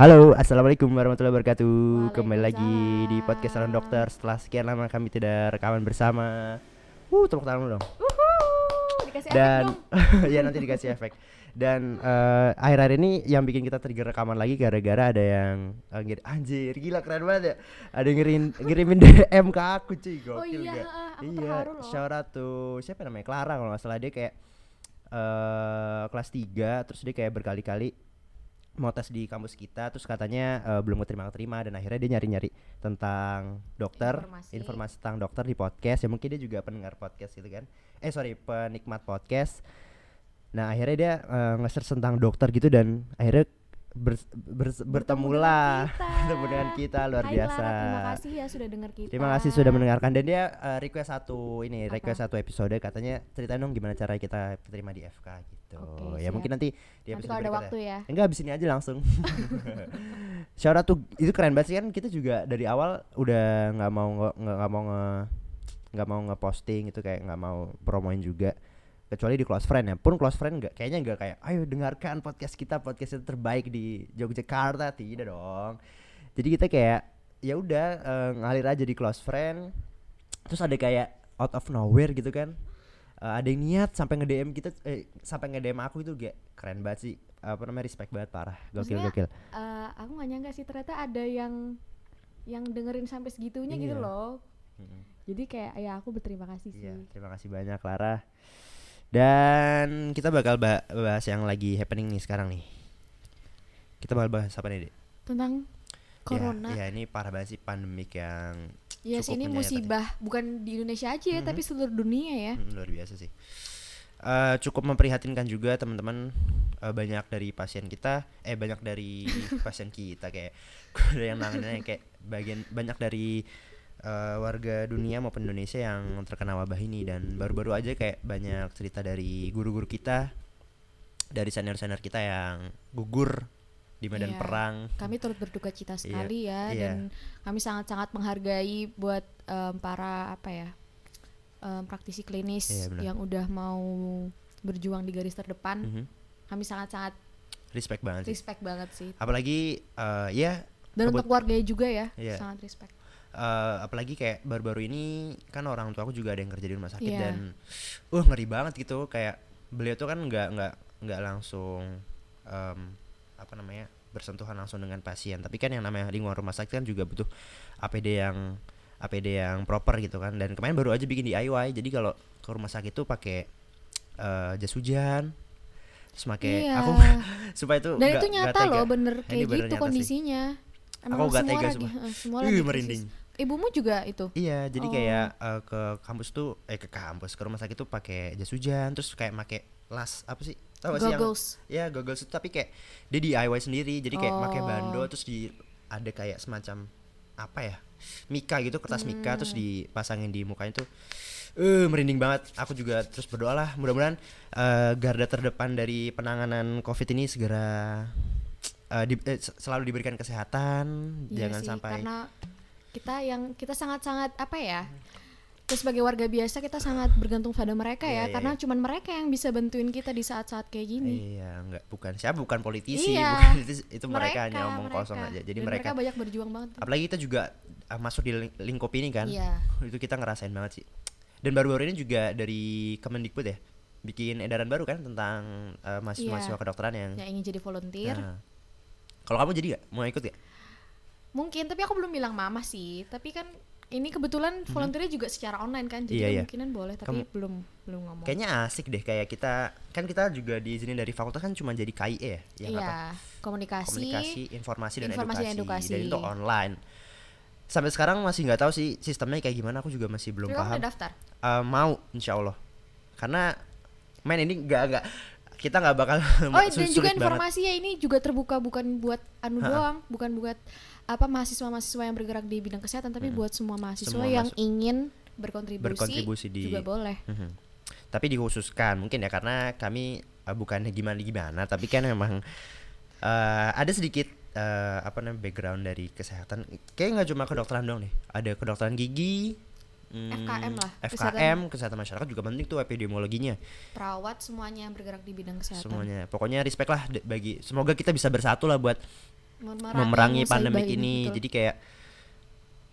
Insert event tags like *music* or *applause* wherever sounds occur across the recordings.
Halo, assalamualaikum warahmatullahi wabarakatuh. Kembali lagi di podcast Salon Dokter. Setelah sekian lama kami tidak rekaman bersama. Uh, tepuk tangan dong. Uhuh, dikasih Dan efek dong. *laughs* ya nanti dikasih efek. Dan eh, akhir-akhir ini yang bikin kita trigger rekaman lagi gara-gara ada yang eh, ngir- anjir gila keren banget ya. Ada yang ngirim ngirimin DM ke aku cuy. Gokil Oh iya, gak? aku iya, shout out tuh siapa namanya Clara kalau nggak salah dia kayak eh kelas 3 terus dia kayak berkali-kali mau tes di kampus kita terus katanya eh, belum keterima-terima dan akhirnya dia nyari-nyari tentang dokter Informasi. informasi tentang dokter di podcast. Ya mungkin dia juga pendengar podcast gitu kan. Eh sorry penikmat podcast. Nah akhirnya dia eh, nge-search tentang dokter gitu dan akhirnya ber- ber- bertemulah bertemu dengan kita luar Hai biasa Clara, terima kasih ya sudah dengar kita. Terima kasih sudah mendengarkan dan dia eh, request satu ini Apa? request satu episode katanya ceritain dong gimana cara kita terima di FK gitu. Oke, ya siap. mungkin nanti di Nanti episode kalau ada waktu ya. Enggak abis ini aja langsung. *laughs* Out tuh itu keren banget sih kan kita juga dari awal udah nggak mau nggak nggak mau nge nggak mau ngeposting itu kayak nggak mau promoin juga kecuali di close friend ya pun close friend nggak kayaknya nggak kayak ayo dengarkan podcast kita podcast itu terbaik di Yogyakarta tidak dong jadi kita kayak ya udah eh, ngalir aja di close friend terus ada kayak out of nowhere gitu kan Eh, ada yang niat sampai nge DM kita eh, sampai nge DM aku itu kayak keren banget sih apa namanya respect banget parah gokil Maksudnya, gokil Eh, aku nggak nyangka sih ternyata ada yang yang dengerin sampai segitunya gitu Iya. loh. Mm-mm. Jadi kayak ya aku berterima kasih sih. Iya, terima kasih banyak Clara. Dan kita bakal ba- bahas yang lagi happening nih sekarang nih. Kita bakal bahas apa nih, Dek? Tentang corona. Ya, ya ini parah banget sih pandemik yang Yes, cukup ini musibah bukan di Indonesia aja ya, Mhm. tapi seluruh dunia ya. mm, luar biasa sih. Eh, cukup memprihatinkan juga teman-teman eh, banyak dari pasien kita eh banyak dari *laughs* pasien kita kayak *laughs* ada yang nangannya kayak bagian banyak dari eh, warga dunia maupun Indonesia yang terkena wabah ini dan baru-baru aja kayak banyak cerita dari guru-guru kita dari senior-senior kita yang gugur di medan Iya. perang Kami turut berduka cita sekali ya iya. dan kami sangat-sangat menghargai buat em, para apa ya em, praktisi klinis Iya, yang udah mau berjuang di garis terdepan. Mhm. Kami sangat-sangat respect banget sih respect banget sih. apalagi eh, ya Dan untuk keluarganya juga ya, Iya. sangat respect. Eh, apalagi kayak baru-baru ini kan orang tua aku juga ada yang kerja di rumah sakit Iya. dan uh ngeri banget gitu kayak beliau tuh kan nggak nggak nggak langsung em, apa namanya bersentuhan langsung dengan pasien tapi kan yang namanya lingkungan rumah sakit kan juga butuh APD yang APD yang proper gitu kan dan kemarin baru aja bikin DIY jadi kalau ke rumah sakit tuh pakai eh, jas hujan terus pakai Iya. aku *laughs* supaya itu Dan nggak- itu nyata tega. loh, bener kayak bener gitu nyata sih. kondisinya. Aku semua tega lagi, sumpah. eh, semua Ih, lagi krisis. Ibumu juga itu. Iya, jadi Oh. kayak eh, ke kampus tuh eh ke kampus ke rumah sakit tuh pakai jas hujan, terus kayak make las apa sih? Tahu gak sih yang Goggles. ya goggles itu tapi kayak dia DIY sendiri. Jadi kayak pakai Oh. bando terus di ada kayak semacam apa ya? Mika gitu, kertas mika terus Hmm. dipasangin di mukanya tuh eh merinding banget. Aku juga terus berdoa lah mudah-mudahan eh, garda terdepan dari penanganan Covid ini segera eh, di- eh, selalu diberikan kesehatan, Iya jangan sih, sampai karena kita yang kita sangat-sangat apa ya? Kita sebagai warga biasa kita sangat bergantung pada mereka ya, iya, karena iya. cuman mereka yang bisa bantuin kita di saat-saat kayak gini. Iya, enggak bukan siapa bukan politisi, Iya. bukan itu, itu mereka, hanya omong mereka. kosong aja. Jadi Dan mereka, banyak berjuang banget. apalagi kita juga uh, masuk di ling- lingkup ini kan. Iya. *laughs* Itu kita ngerasain banget sih. Dan baru-baru ini juga dari Kemendikbud ya bikin edaran baru kan tentang uh, mahasiswa-mahasiswa Iya. kedokteran yang Yang ingin jadi volunteer. Nah. Kalau kamu jadi gak? Mau ikut gak? Mungkin, tapi aku belum bilang mama sih. Tapi kan ini kebetulan volunteernya juga secara online kan, jadi Mhm. Iya, iya. kemungkinan boleh. Tapi Kamu- belum belum ngomong. Kayaknya asik deh kayak kita kan kita juga diizinin dari fakultas kan cuma jadi KIE ya, yang iya, apa? komunikasi. komunikasi, informasi dan informasi dan edukasi. edukasi. Dan itu online. Sampai sekarang masih nggak tahu sih sistemnya kayak gimana. Aku juga masih belum kamu paham. udah daftar? Eh, mau, insya Allah. Karena main ini nggak nggak kita nggak bakal Oh, *laughs* dan juga banget. informasi ya ini juga terbuka bukan buat anu Ha-ha. doang, bukan buat apa mahasiswa-mahasiswa yang bergerak di bidang kesehatan, tapi Mm. buat semua mahasiswa Semua yang ingin berkontribusi, berkontribusi di juga boleh. Mhm. Tapi dikhususkan mungkin ya karena kami eh, bukan gimana gimana, tapi kan memang eh, ada sedikit eh, apa namanya background dari kesehatan. Kayak nggak cuma kedokteran dong nih. Ada kedokteran gigi. hmm, FKM lah, FKM, kesehatan. masyarakat juga penting tuh epidemiologinya Perawat semuanya yang bergerak di bidang kesehatan. semuanya. Pokoknya respect lah bagi semoga kita bisa bersatu lah buat memerangi musibah pandemik ini. betul. Jadi kayak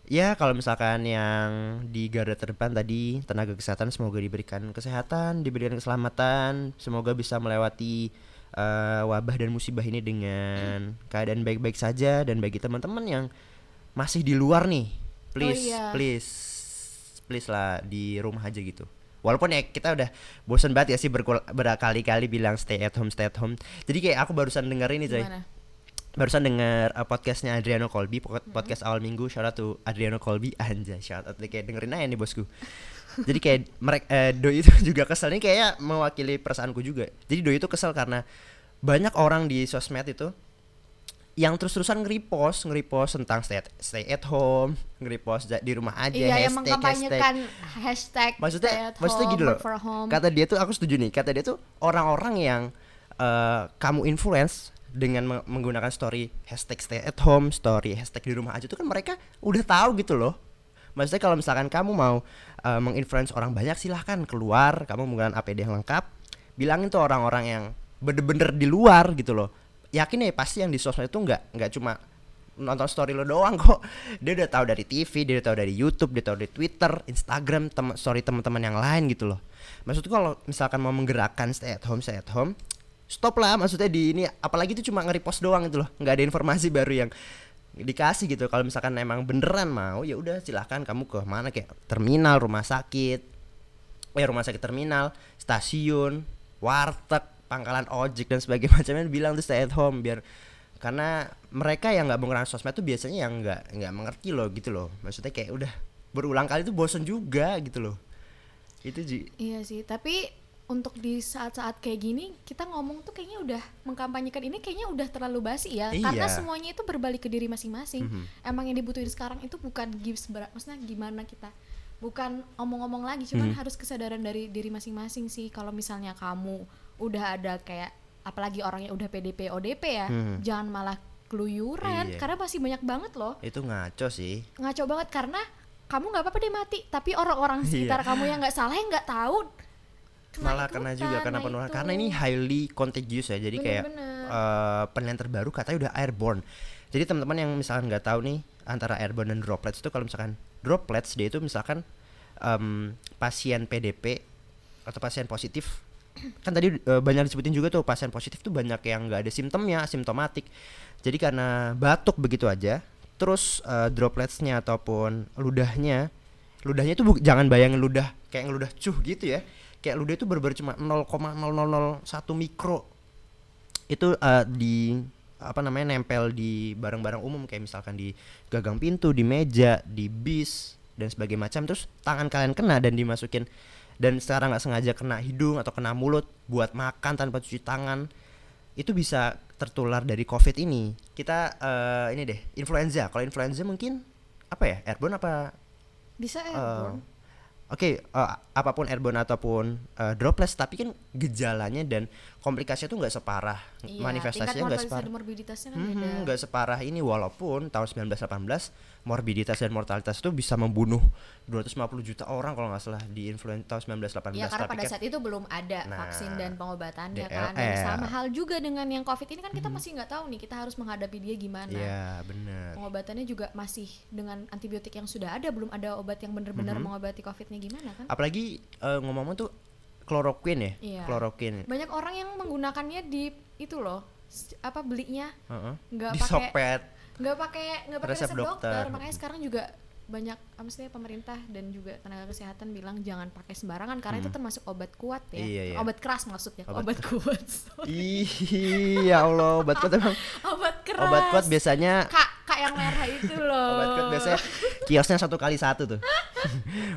ya kalau misalkan yang di garda terdepan tadi tenaga kesehatan semoga diberikan kesehatan, diberikan keselamatan, semoga bisa melewati eh, wabah dan musibah ini dengan keadaan baik-baik saja dan bagi teman-teman yang masih di luar nih, please, iya. please, please lah di rumah aja gitu. Walaupun ya kita udah bosan banget ya sih berkali-kali bilang stay at home, stay at home. Jadi kayak aku barusan denger ini coy Gimana? Barusan dengar uh, podcastnya Adriano Colby pod- podcast awal minggu shout out to Adriano Colby *laughs* anjay shout out. Kayak dengerin aja nih bosku. Jadi kayak mereka eh, Doi itu *laughs* juga kesel. Ini kayak mewakili perasaanku juga. Jadi Doi itu kesel karena banyak orang di sosmed itu yang terus-terusan nge-repost nge-repost tentang stay at, stay at home nge-repost di rumah aja Iya, yang hashtag hashtag mengkampanyekan hashtag. maksudnya stay at maksudnya home, gini loh kata dia tuh aku setuju nih kata dia tuh orang-orang yang eh, kamu influence dengan meng- menggunakan story hashtag stay at home story hashtag di rumah aja tuh kan mereka udah tahu gitu loh. Maksudnya kalau misalkan kamu mau eh, menginfluence orang banyak silahkan keluar kamu menggunakan APD yang lengkap. Bilangin tuh orang-orang yang bener-bener di luar gitu loh. Yakin ya pasti yang di sosmed itu nggak nggak cuma nonton story lo doang *laughs* kok. Dia udah tahu dari TV dia udah tahu dari YouTube dia tahu dari Twitter Instagram tem story teman-teman yang lain gitu loh. Maksudku kalau misalkan mau menggerakkan stay at home stay at home stop lah maksudnya di ini apalagi itu cuma nge-repost doang gitu loh. Nggak ada informasi baru yang dikasih gitu. Kalau misalkan emang beneran mau ya udah silahkan kamu ke mana kayak terminal rumah sakit. Eh rumah sakit terminal stasiun warteg pangkalan ojek dan sebagainya. *laughs* Bilang tuh stay at home biar karena mereka yang nggak menggunakan sosmed tuh biasanya yang nggak nggak mengerti loh gitu loh. Maksudnya kayak udah berulang kali tuh bosen juga gitu loh. Itu ji Iya sih, tapi untuk di saat-saat kayak gini kita ngomong tuh kayaknya udah mengkampanyekan ini kayaknya udah terlalu basi ya Iya. karena semuanya itu berbalik ke diri masing-masing. Mhm. Emang yang dibutuhin sekarang itu bukan gives berat, maksudnya gimana kita bukan omong-omong lagi, cuman Mhm. harus kesadaran dari diri masing-masing sih. Kalau misalnya kamu udah ada kayak apalagi orang yang udah PDP ODP ya, Mhm. jangan malah keluyuran Iya. karena masih banyak banget loh itu ngaco sih ngaco banget karena kamu nggak apa-apa deh mati tapi orang-orang Iya. sekitar kamu yang nggak salah yang nggak tahu malah kena juga kena penularan karena ini highly contagious ya jadi kayak Bener-bener. eh, penelitian terbaru katanya udah airborne. Jadi teman-teman yang misalkan nggak tahu nih antara airborne dan droplets itu kalau misalkan droplets dia itu misalkan em, pasien PDP atau pasien positif kan tadi eh, banyak disebutin juga tuh pasien positif tuh banyak yang nggak ada simptomnya asimptomatik jadi karena batuk begitu aja terus eh, dropletsnya ataupun ludahnya ludahnya itu bu- jangan bayangin ludah kayak ngeludah cuh gitu ya kayak ludah itu bener cuma 0,0001 mikro. Itu eh, di apa namanya nempel di barang-barang umum kayak misalkan di gagang pintu di meja di bis dan sebagainya macam. Terus tangan kalian kena dan dimasukin. Dan secara nggak sengaja kena hidung atau kena mulut buat makan tanpa cuci tangan itu bisa tertular dari covid ini. Kita eh, ini deh influenza. Kalau influenza mungkin apa ya airborne apa? Bisa Eh, airborne Oke, eh, apa pun airborne ataupun eh, droplets, tapi kan gejalanya dan komplikasinya tuh nggak separah, iya, manifestasinya nggak separah, kan beda. nggak separah ini walaupun tahun 1918 morbiditas dan mortalitas itu bisa membunuh 250 juta orang kalau nggak salah di influenza tahun 1918. ya karena pada kan- saat itu belum ada Nah, vaksin dan pengobatannya kan dan sama hal juga dengan yang covid ini kan kita masih nggak tahu nih kita harus menghadapi dia gimana Iya, benar. pengobatannya juga masih dengan antibiotik yang sudah ada belum ada obat yang benar-benar Mhm. mengobati covidnya gimana kan Apalagi eh, ngomong-ngomong tuh chloroquine ya, Iya. chloroquine. banyak orang yang menggunakannya di itu loh apa belinya nggak Di pakai sopet. Nggak pakai nggak pakai Resep resep, dokter. dokter. makanya sekarang juga banyak maksudnya pemerintah dan juga tenaga kesehatan bilang jangan pakai sembarangan karena itu termasuk obat kuat ya Iya, iya. obat keras maksudnya Obat obat, kuat *laughs* Ih, ya Allah, obat kuat emang. *laughs* obat keras Obat kuat biasanya kak kak yang merah itu *laughs* loh Obat kuat biasanya kiosnya satu kali satu tuh.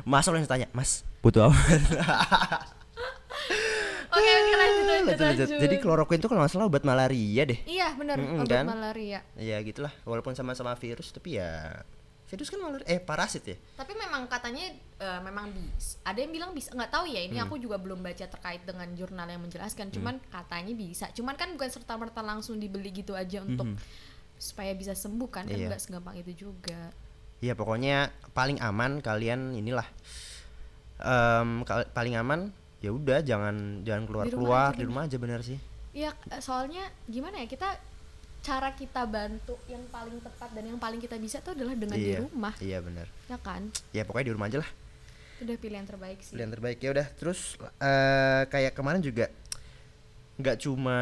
Masuk langsung tanya, Mas, butuh apa? Oke oke lanjut lanjut, Lanjut, lanjut. lanjut. Jadi chloroquine itu kalau nggak salah obat malaria deh. iya benar Mm-mm, obat kan? malaria Ya gitulah, walaupun sama-sama virus tapi ya virus kan malaria eh parasit ya. tapi memang katanya eh, memang bisa ada yang bilang bisa nggak tahu ya ini Hmm. aku juga belum baca terkait dengan jurnal yang menjelaskan cuman katanya bisa cuman kan bukan serta merta langsung dibeli gitu aja untuk Mhm. supaya bisa sembuh kan kan Iya. nggak segampang itu juga Ya pokoknya paling aman kalian inilah Em, kal- paling aman ya udah jangan jangan keluar Di rumah keluar aja di rumah aja bener sih. ya eh, soalnya gimana ya kita cara kita bantu yang paling tepat dan yang paling kita bisa tuh adalah dengan di Iya. rumah Iya benar. ya kan Ya pokoknya di rumah aja lah. itu udah pilihan terbaik sih Pilihan terbaik ya udah. Terus eh kayak kemarin juga nggak cuma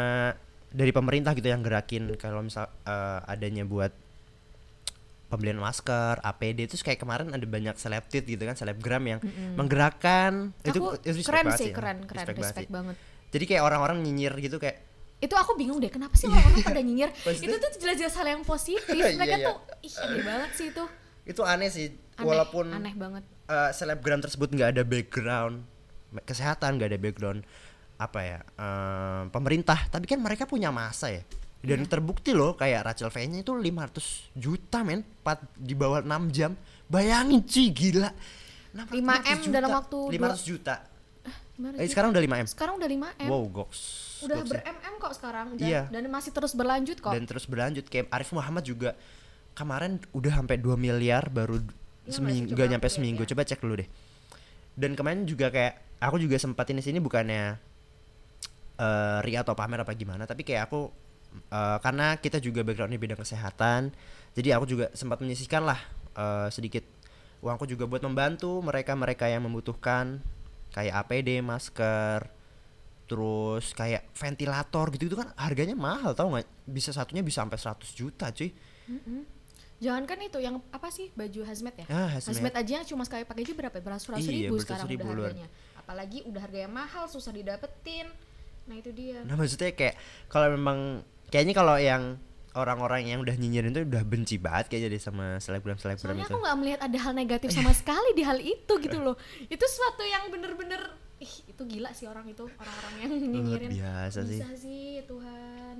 dari pemerintah gitu yang gerakin kalau misal eh, adanya buat pembelian masker, APD itu kayak kemarin ada banyak selebtit gitu kan, selebgram yang menggerakkan. Itu Aku itu respect keren sih keren keren Respect respect, banget banget. Jadi kayak orang-orang nyinyir gitu kayak itu aku bingung deh kenapa sih orang-orang pada nyinyir? *laughs* Itu tuh jelas-jelas hal yang positif. Iya, mereka iya. tuh ih aneh banget sih itu. Itu aneh sih aneh, walaupun aneh banget. eh, selebgram tersebut nggak ada background kesehatan nggak ada background apa ya eh, pemerintah. Tapi kan mereka punya masa ya dan Iya. terbukti loh kayak Rachel V nya itu 500 juta men. 4 di bawah 6 jam. Bayangin cuy gila. 600 5M dalam waktu 500 juta. Eh sih? sekarang udah 5M sekarang udah 5 m. Wow goks. Udah Goks ya. ber-mm kok sekarang udah, Iya. dan masih terus berlanjut kok. Dan terus berlanjut. Kayak Arif Muhammad juga kemarin udah sampai 2 miliar baru Iya, seminggu gak nyampe seminggu. ya. coba cek dulu deh. Dan kemarin juga kayak aku juga sempat ini sini bukannya eh ria atau pamer apa gimana tapi kayak aku eh, karena kita juga backgroundnya bidang kesehatan jadi aku juga sempat menyisihkan lah eh, sedikit uangku juga buat membantu mereka-mereka yang membutuhkan kayak APD masker terus kayak ventilator gitu itu kan harganya mahal tau nggak bisa satunya bisa sampai 100 juta cuy Mm-mm. jangan kan itu yang apa sih baju hazmat ya ah hazmat. hazmat aja yang cuma sekali pakai aja berapa ya? beratus ratus Iya, ribu sekarang ribu udah luar. harganya apalagi udah harganya mahal susah didapetin nah itu dia nah maksudnya kayak kalau memang kayaknya kalau yang orang-orang yang udah nyinyirin tuh udah benci banget kayaknya deh sama selebgram selebgram soalnya itu. aku nggak melihat ada hal negatif sama sekali di hal itu gitu loh. Itu suatu yang bener-bener ih itu gila sih orang itu orang-orang yang luar nyinyirin. biasa sih. Bisa sih Tuhan.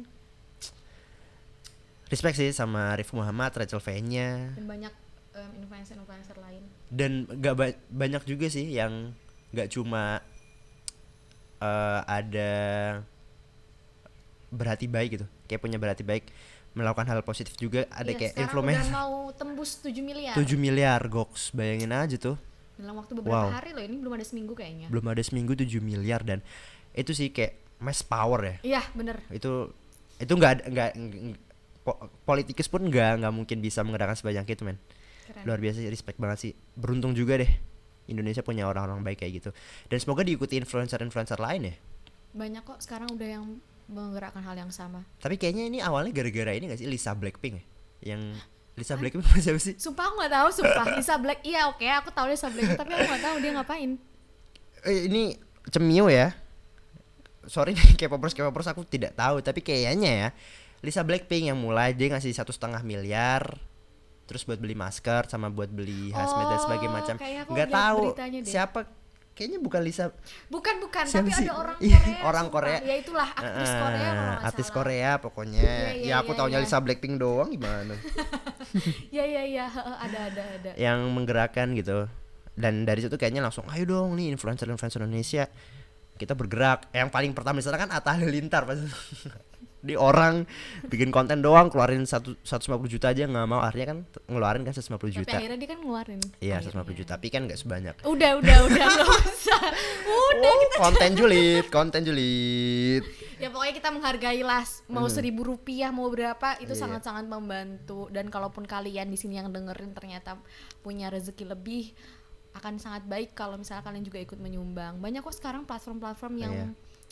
Respect sih sama Arif Muhammad Rachel V nya dan banyak em, influencer-influencer lain. Dan gak ba- banyak juga sih yang nggak cuma eh, ada berhati baik gitu kayak punya berhati baik melakukan hal positif juga. Ada Iya, kayak influencer udah mau tembus 7 miliar. 7 miliar goks. Bayangin aja tuh. Dalam waktu beberapa Wow. hari loh ini belum ada seminggu kayaknya. Belum ada seminggu 7 miliar dan itu sih kayak mass power ya. Iya bener. Itu itu nggak nggak ng- po- politikus pun nggak nggak mungkin bisa menggerakkan sebanyak itu men. Keren. Luar biasa respect banget sih. Beruntung juga deh Indonesia punya orang-orang baik kayak gitu. Dan semoga diikuti influencer-influencer lain ya. Banyak kok sekarang udah yang menggerakkan hal yang sama. Tapi kayaknya ini awalnya gara-gara ini gak sih? Lisa Blackpink ya? Yang Lisa Blackpink siapa sih? Sumpah aku nggak tahu sumpah. *laughs* Lisa Black iya oke aku tahu Lisa Black tapi aku nggak tahu dia ngapain. Eh, ini cemio ya? Sorry nih *laughs* K-popers K-popers aku tidak tahu. Tapi kayaknya ya Lisa Blackpink yang mulai dia ngasih satu setengah miliar terus buat beli masker sama buat beli hazmat dan Oh, sebagainya macam. nggak tahu siapa kayaknya bukan Lisa bukan bukan Siapa tapi sih? ada orang *laughs* Iya, Korea orang. Korea. ya itulah artis Eh, Korea kalau nggak artis salah. Korea pokoknya Iya, iya, ya aku iya, taunya iya. Lisa Blackpink doang gimana ya ya ya ada ada ada yang menggerakkan gitu dan dari situ kayaknya langsung ayo dong nih influencer influencer Indonesia kita bergerak yang paling pertama misalnya kan Atta Halilintar pas *laughs* di orang bikin konten doang keluarin satu 150 juta aja nggak mau. Akhirnya kan ngeluarin kan 150 tapi juta. akhirnya dia kan ngeluarin. Iya akhirnya. 150 juta. Tapi kan nggak sebanyak. Udah udah udah nggak *laughs* usah. Udah oh, konten julid konten julid. Ya pokoknya kita menghargai lah mau seribu rupiah mau berapa itu Iya. sangat-sangat membantu. Dan kalaupun kalian di sini yang dengerin ternyata punya rezeki lebih akan sangat baik kalau misalnya kalian juga ikut menyumbang. Banyak kok sekarang platform-platform yang Iya.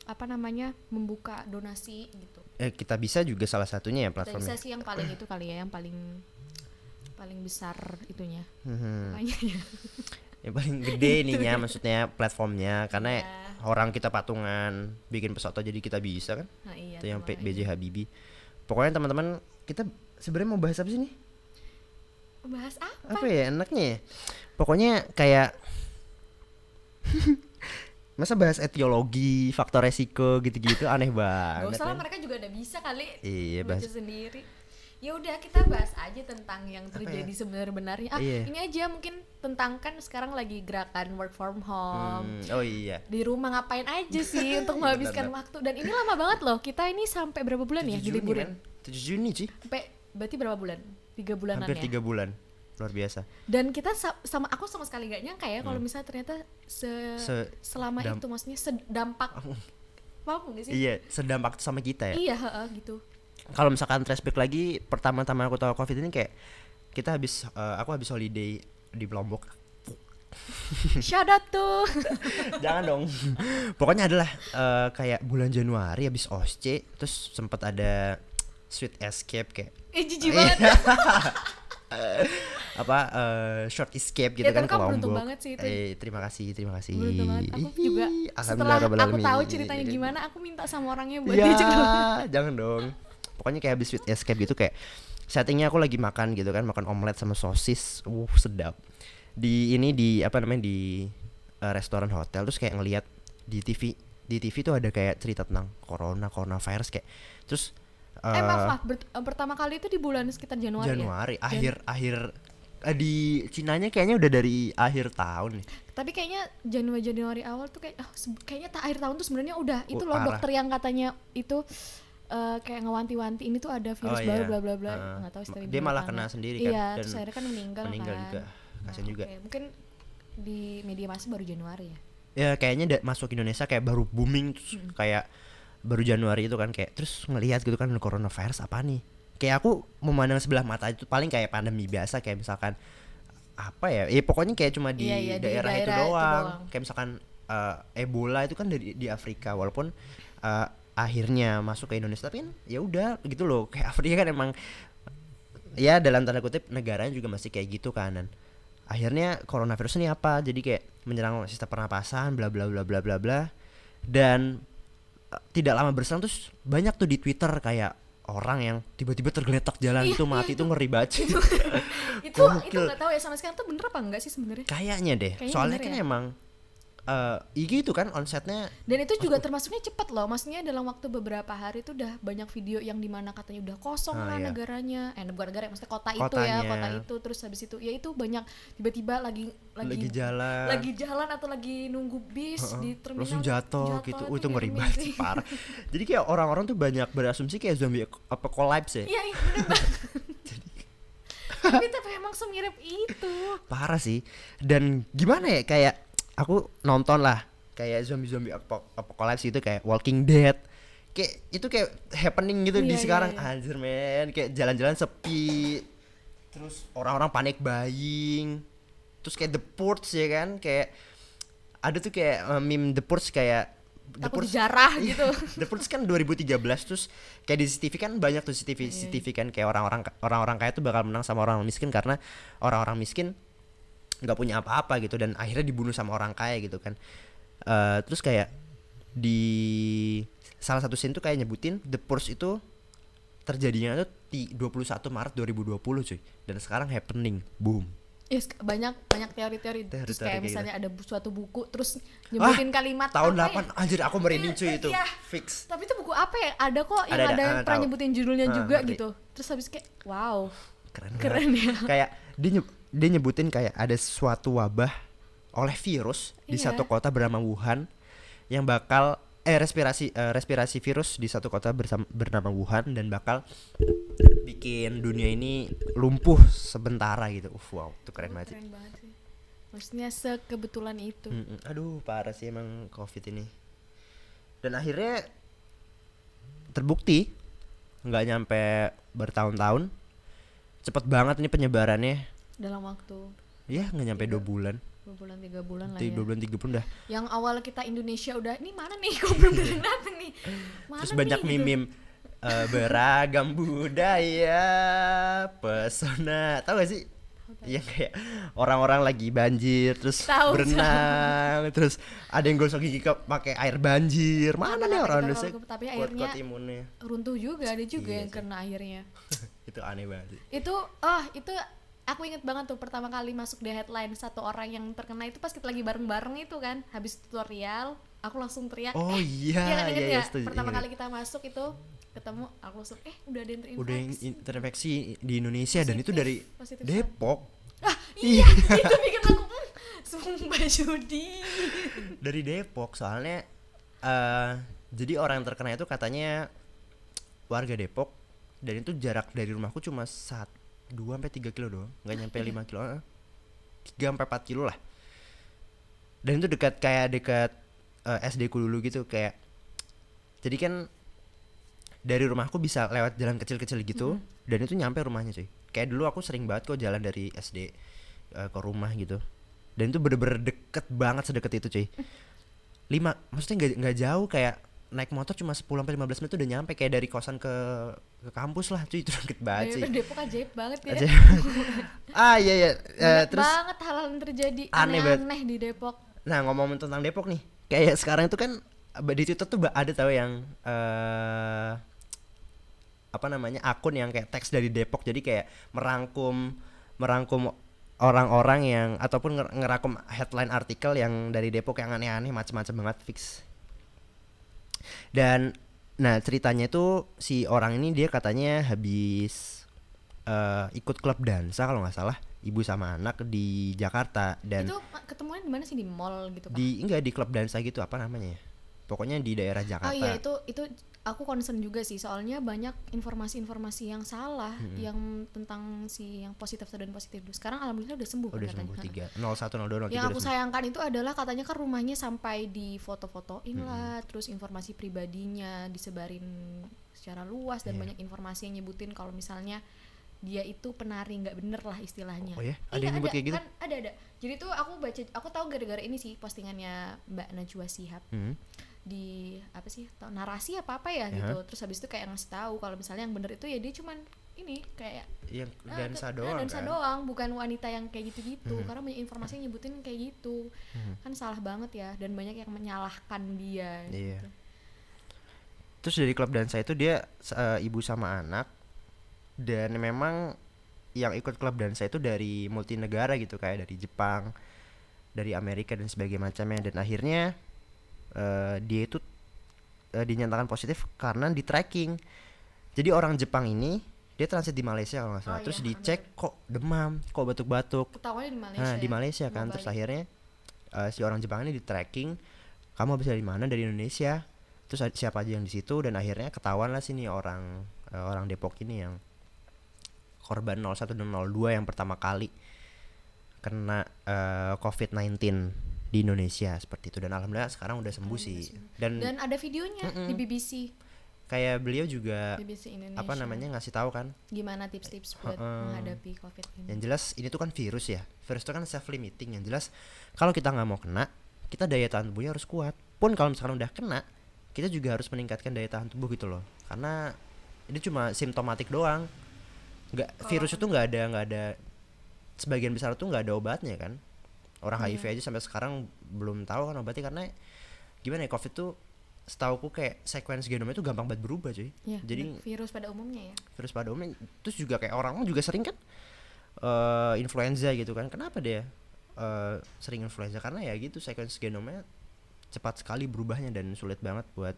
apa namanya membuka donasi gitu eh, kita bisa juga salah satunya ya kita bisa platformnya. Sih yang paling itu kali ya yang paling paling besar itunya. Makanya ya? *laughs* Yang paling gede ininya maksudnya platformnya karena Iya. orang kita patungan bikin pesoto jadi kita bisa kan? Nah iya itu yang P-. BJ Habibie. Pokoknya teman-teman kita sebenarnya mau bahas apa sih nih? Bahas apa? Apa ya enaknya ya? Pokoknya kayak *laughs* masa bahas etiologi faktor resiko gitu-gitu aneh Gak banget usah lah men. mereka juga udah bisa kali Iya, bahas- sendiri. Ya udah kita bahas aja tentang yang terjadi sebenarnya. Ah Iya. ini aja mungkin tentang kan sekarang lagi gerakan work from home. Hmm, oh iya. Di rumah ngapain aja sih *laughs* untuk menghabiskan waktu? Dan ini lama banget loh kita ini sampai berapa bulan ya 7 Juni, diliburin? men. 7 Juni sih sampai berarti berapa bulan? Tiga bulanan hampir ya? tiga bulan luar biasa. Dan kita sa- sama aku sama sekali gak nyangka ya kalau misalnya ternyata se, Hmm. Se- selama itu maksudnya sedampak. Paham gak sih? Iya sedampak sama kita ya? Iya heeh, gitu. Kalau misalkan flashback lagi pertama-tama aku tahu covid ini kayak kita habis eh, aku habis holiday di Lombok. Shout out tuh. *laughs* jangan dong. Pokoknya adalah eh, kayak bulan Januari habis OSC terus sempat ada sweet escape kayak Eh jijik banget. *laughs* *laughs* apa eh, short escape gitu Ya, kan ke beruntung Lombok banget sih itu. eh terima kasih terima kasih Beruntung banget. Aku juga setelah aku tahu ceritanya gimana, aku minta sama orangnya buat Iya, diajak *laughs* jangan dong. Pokoknya kayak habis escape gitu kayak settingnya aku lagi makan gitu kan, makan omelet sama sosis, uh sedap. Di ini di apa namanya di eh, restoran hotel terus kayak ngelihat di TV di TV tuh ada kayak cerita tentang corona, coronavirus kayak terus Eh eh, maaf. Ber- eh, pertama kali itu di bulan sekitar Januari, Januari ya? akhir akhir eh, di Cinanya kayaknya udah dari akhir tahun nih. Tapi kayaknya Januari Januari awal tuh kayak se- kayaknya tak akhir tahun tuh sebenarnya udah itu Oh, loh parah. dokter yang katanya itu eh, kayak ngewanti-wanti ini tuh ada virus Oh, baru iya. bla bla bla Heeh. nggak tahu setelah dia di malah mana. kena sendiri kan, iya dan terus akhirnya kan meninggal, meninggal kan. juga. Kasian Nah, juga. mungkin di media massa baru Januari ya ya kayaknya masuk Indonesia kayak baru booming terus kayak baru Januari itu kan kayak terus ngelihat gitu kan coronavirus apa nih kayak aku memandang sebelah mata itu paling kayak pandemi biasa kayak misalkan apa ya ya pokoknya kayak cuma di Iya, iya, di daerah, itu, daerah itu doang. doang. kayak misalkan eh, Ebola itu kan dari di Afrika walaupun eh, akhirnya masuk ke Indonesia tapi kan ya udah gitu loh *laughs* kayak Afrika kan emang ya dalam tanda kutip negaranya juga masih kayak gitu kan dan akhirnya coronavirus ini apa jadi kayak menyerang sistem pernapasan bla bla bla bla bla bla dan tidak lama berselang terus banyak tuh di Twitter kayak orang yang tiba-tiba tergeletak jalan Iya, itu iya, mati itu. ngeri banget. *laughs* Itu itu nggak tahu ya sama sekarang tuh bener apa enggak sih sebenarnya? Kayaknya deh. Kayaknya soalnya kan ya. emang eh IG itu kan onsetnya dan itu juga termasuknya cepat loh maksudnya dalam waktu beberapa hari itu udah banyak video yang di mana katanya udah kosong Ah, lah iya. negaranya eh bukan negara maksudnya kota itu Kotanya. ya kota itu terus habis itu ya itu banyak tiba-tiba lagi lagi lagi jalan lagi jalan atau lagi nunggu bis Heeh. di terminal langsung jatuh, gitu. Uh, itu ngeri banget parah. *laughs* Jadi kayak orang-orang tuh banyak berasumsi kayak zombie apa collapse ya. Iya, iya. *laughs* Tapi tapi emang semirip itu. Parah sih. Dan gimana ya kayak aku nonton lah kayak zombie-zombie apo- apocalypse itu kayak Walking Dead. Kayak itu kayak happening gitu di Iya, iya, sekarang. iya. Anjir men, kayak jalan-jalan sepi. Terus orang-orang panik buying. Terus kayak The Purge ya kan, kayak ada tuh kayak eh, meme The Purge kayak The Takut Purge dijarah Iya, gitu. *laughs* The Purge kan 2013 terus kayak di CCTV kan banyak tuh CCTV Iya, CCTV kan kayak orang-orang orang-orang kaya tuh bakal menang sama orang miskin karena orang-orang miskin nggak punya apa-apa gitu dan akhirnya dibunuh sama orang kaya gitu kan. Eh, terus kayak di salah satu scene tuh kayak nyebutin The Purge itu terjadinya tuh di 21 Maret 2020 cuy dan sekarang happening boom sek- banyak banyak teori-teori terus kayak kayak gitu. misalnya ada bu- suatu buku terus nyebutin kalimat tahun apa 8 ya? anjir aku merinding cuy itu Iya. fix Tapi itu buku apa ya? Ada kok yang Ada, ada, ada, yang ah, pernah tahu. nyebutin judulnya Ah, juga ngerti. gitu. Terus habis kayak wow, keren keren banget. ya. kayak dia dia nyebutin kayak ada suatu wabah oleh virus di Iya. satu kota bernama Wuhan yang bakal eh respirasi eh, respirasi virus di satu kota bersama, bernama Wuhan dan bakal bikin dunia ini lumpuh sementara gitu. Uh, wow, itu keren banget. Keren banget sih. Maksudnya sekebetulan itu. Mm-mm. Aduh, parah sih emang Covid ini. Dan akhirnya terbukti nggak nyampe bertahun-tahun. Cepet banget ini penyebarannya. Dalam waktu Ya, nggak nyampe dua bulan. dua bulan tiga bulan lah ya. dua bulan tiga bulan dah. Yang awal kita Indonesia udah ini mana nih kok belum *laughs* datang nih. Mana Terus banyak nih, gitu. meme eh, beragam *laughs* budaya pesona. Tahu gak sih? Yang kayak orang-orang lagi banjir terus Tahu, berenang terus ada yang gosok gigi ke pakai air banjir. Mana Mana nih orang Indonesia? tapi imunnya. runtuh juga ada juga Iya yang sih. kena akhirnya. *laughs* itu aneh banget sih. itu oh itu aku inget banget tuh pertama kali masuk di headline satu orang yang terkena itu pas kita lagi bareng-bareng itu kan. Habis tutorial aku langsung teriak Oh eh, iya, iya kan inget iya, iya, ya setuju, pertama inget. kali kita masuk itu ketemu aku langsung eh udah ada yang terinfeksi. Udah yang in- terinfeksi di Indonesia dan itu Positif, dari positif Depok. ah *laughs* iya itu bikin aku mm, sumpah Judi *laughs* Dari Depok soalnya eh jadi orang yang terkena itu katanya warga Depok dan itu jarak dari rumahku cuma saat 2 sampai 3 kilo doang, nggak nyampe 5 kilo. eh. 3 sampai 4 kilo lah. Dan itu dekat kayak dekat eh, SD ku dulu gitu kayak jadi kan dari rumahku bisa lewat jalan kecil-kecil gitu Mm-hmm. dan itu nyampe rumahnya cuy kayak dulu aku sering banget kok jalan dari SD eh, ke rumah gitu dan itu bener-bener deket banget sedekat itu cuy *laughs* lima maksudnya nggak nggak jauh kayak naik motor cuma 10 sampai 15 menit udah nyampe kayak dari kosan ke ke kampus lah cuy itu deket banget sih Depok, ajaib banget ya. Aja. *laughs* ah iya iya Eh, Banyak terus banget hal-hal yang terjadi Aneh banget. aneh-aneh di Depok. Nah ngomong tentang Depok nih, kayak sekarang itu kan ba- di Twitter tuh ada tahu yang eh apa namanya akun yang kayak teks dari Depok, jadi kayak merangkum merangkum orang-orang yang ataupun nger- ngerakum headline artikel yang dari Depok yang aneh-aneh macam-macam banget fix. Dan nah ceritanya itu si orang ini dia katanya habis eh, ikut klub dansa kalau nggak salah ibu sama anak di Jakarta. Dan itu ketemuan di mana sih? Di mall gitu kan? di enggak di klub dansa gitu apa namanya ya pokoknya di daerah Oh Jakarta iya itu itu aku concern juga sih soalnya banyak informasi-informasi yang salah yang tentang si yang positif dan positif dulu. Sekarang alhamdulillah udah sembuh udah kan sembuh tiga nol satu nol dua nol tiga Yang udah aku sembuh. sayangkan itu adalah katanya kan rumahnya sampai di foto-fotoin lah, terus informasi pribadinya disebarin secara luas dan Iya. banyak informasi yang nyebutin kalau misalnya dia itu penari nggak bener lah istilahnya. oh ya ada Iya, yang nyebut ada, kayak gitu kan ada ada. Jadi tuh aku baca, aku tahu gara-gara ini sih postingannya Mbak Najwa Shihab Hmm. Di apa sih tau, narasi apa apa ya Ya. gitu. Terus habis itu kayak ngasih tahu kalau misalnya yang bener itu ya dia cuman ini kayak yang ah, dansa ke- doang dansa kan doang, bukan wanita yang kayak gitu-gitu. Mhm. Karena banyak informasi yang nyebutin kayak gitu. Mhm. Kan salah banget ya dan banyak yang menyalahkan dia. Iya. gitu. terus dari klub dansa itu dia eh, ibu sama anak dan memang yang ikut klub dansa itu dari multinegara gitu kayak dari Jepang dari Amerika dan sebagainya macamnya dan akhirnya eh, dia itu eh, dinyatakan positif karena di tracking. Jadi orang Jepang ini dia transit di Malaysia kalau nggak salah. Oh terus iya, dicek kok demam kok batuk-batuk. Ketahuannya di Malaysia. Nah di ya. Malaysia Mau kan terus akhirnya eh, si orang Jepang ini di tracking kamu habis dari mana? Dari Indonesia. Terus siapa aja yang di situ dan akhirnya ketahuan lah sini orang eh, orang Depok ini yang korban 01 dan 02 yang pertama kali kena eh, COVID-19 di Indonesia seperti itu. Dan alhamdulillah sekarang udah sembuh sih. Dan, Dan ada videonya Mm-mm. di BBC, kayak beliau juga BBC Indonesia. apa namanya ngasih tahu kan? Gimana tips-tips buat Heeh. menghadapi COVID ini? yang jelas ini tuh kan virus ya. Virus itu kan self limiting yang jelas kalau kita nggak mau kena kita daya tahan tubuhnya harus kuat. Pun kalau misalkan udah kena kita juga harus meningkatkan daya tahan tubuh gitu loh. Karena ini cuma simptomatik doang. Nggak Kalau- virus itu nggak ada nggak ada sebagian besar tuh nggak ada obatnya kan orang Iya. HIV aja sampai sekarang belum tahu kan obatnya karena gimana ya covid tuh setauku kayak sequence genomnya tuh gampang banget berubah cuy Ya, jadi virus pada umumnya ya. virus pada umumnya terus juga kayak orang juga sering kan eh influenza gitu kan kenapa dia eh sering influenza karena ya gitu sequence genomnya cepat sekali berubahnya dan sulit banget buat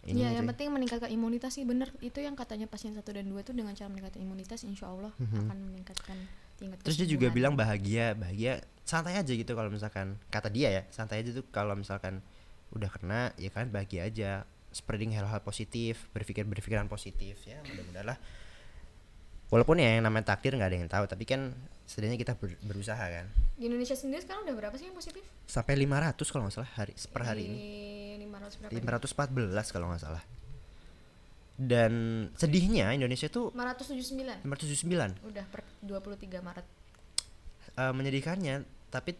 ini Iya, yang penting meningkatkan imunitas sih bener. Itu yang katanya pasien 1 dan 2 itu dengan cara meningkatkan imunitas insya Allah Mhm. akan meningkatkan tingkat terus dia juga bilang bahagia bahagia santai aja gitu kalau misalkan kata dia ya santai aja tuh kalau misalkan udah kena ya kan bahagia aja spreading hal-hal positif berpikir berpikiran positif ya mudah-mudahan lah walaupun ya yang namanya takdir nggak ada yang tahu tapi kan setidaknya kita ber- berusaha kan Di Indonesia sendiri sekarang udah berapa sih yang positif? sampai 500 kalau nggak salah hari per hari ini Di 500 berapa? 514 kalau nggak salah dan sedihnya Indonesia itu 579. 579 Udah per 23 Maret. Eh, menyedihkannya tapi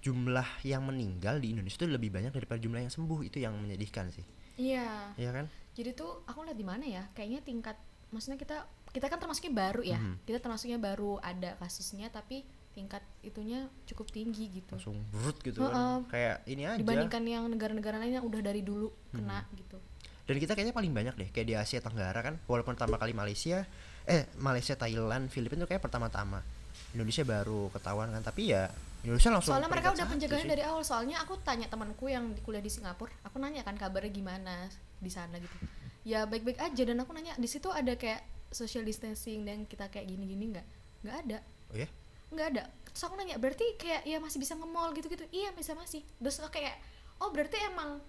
jumlah yang meninggal di Indonesia itu lebih banyak daripada jumlah yang sembuh itu yang menyedihkan sih Iya. Iya kan Jadi tuh aku lihat di mana ya? Kayaknya tingkat maksudnya kita kita kan termasuknya baru ya. Mhm. Kita termasuknya baru ada kasusnya tapi tingkat itunya cukup tinggi gitu. langsung brut gitu kan kayak ini aja Dibandingkan yang negara-negara lain yang udah dari dulu kena gitu. dan kita kayaknya paling banyak deh kayak di Asia Tenggara kan walaupun pertama kali Malaysia eh Malaysia Thailand Filipina tuh kayak pertama-tama Indonesia baru ketahuan kan tapi ya Indonesia langsung Soalnya mereka udah sih. dari awal. Soalnya aku tanya temanku yang kuliah di Singapura, aku nanya kan kabarnya gimana di sana gitu. Ya baik-baik aja dan aku nanya di situ ada kayak social distancing dan kita kayak gini-gini nggak? Nggak ada. oh ya nggak ada terus aku nanya berarti kayak ya masih bisa nge-mall gitu-gitu iya bisa masih terus aku kayak oh berarti emang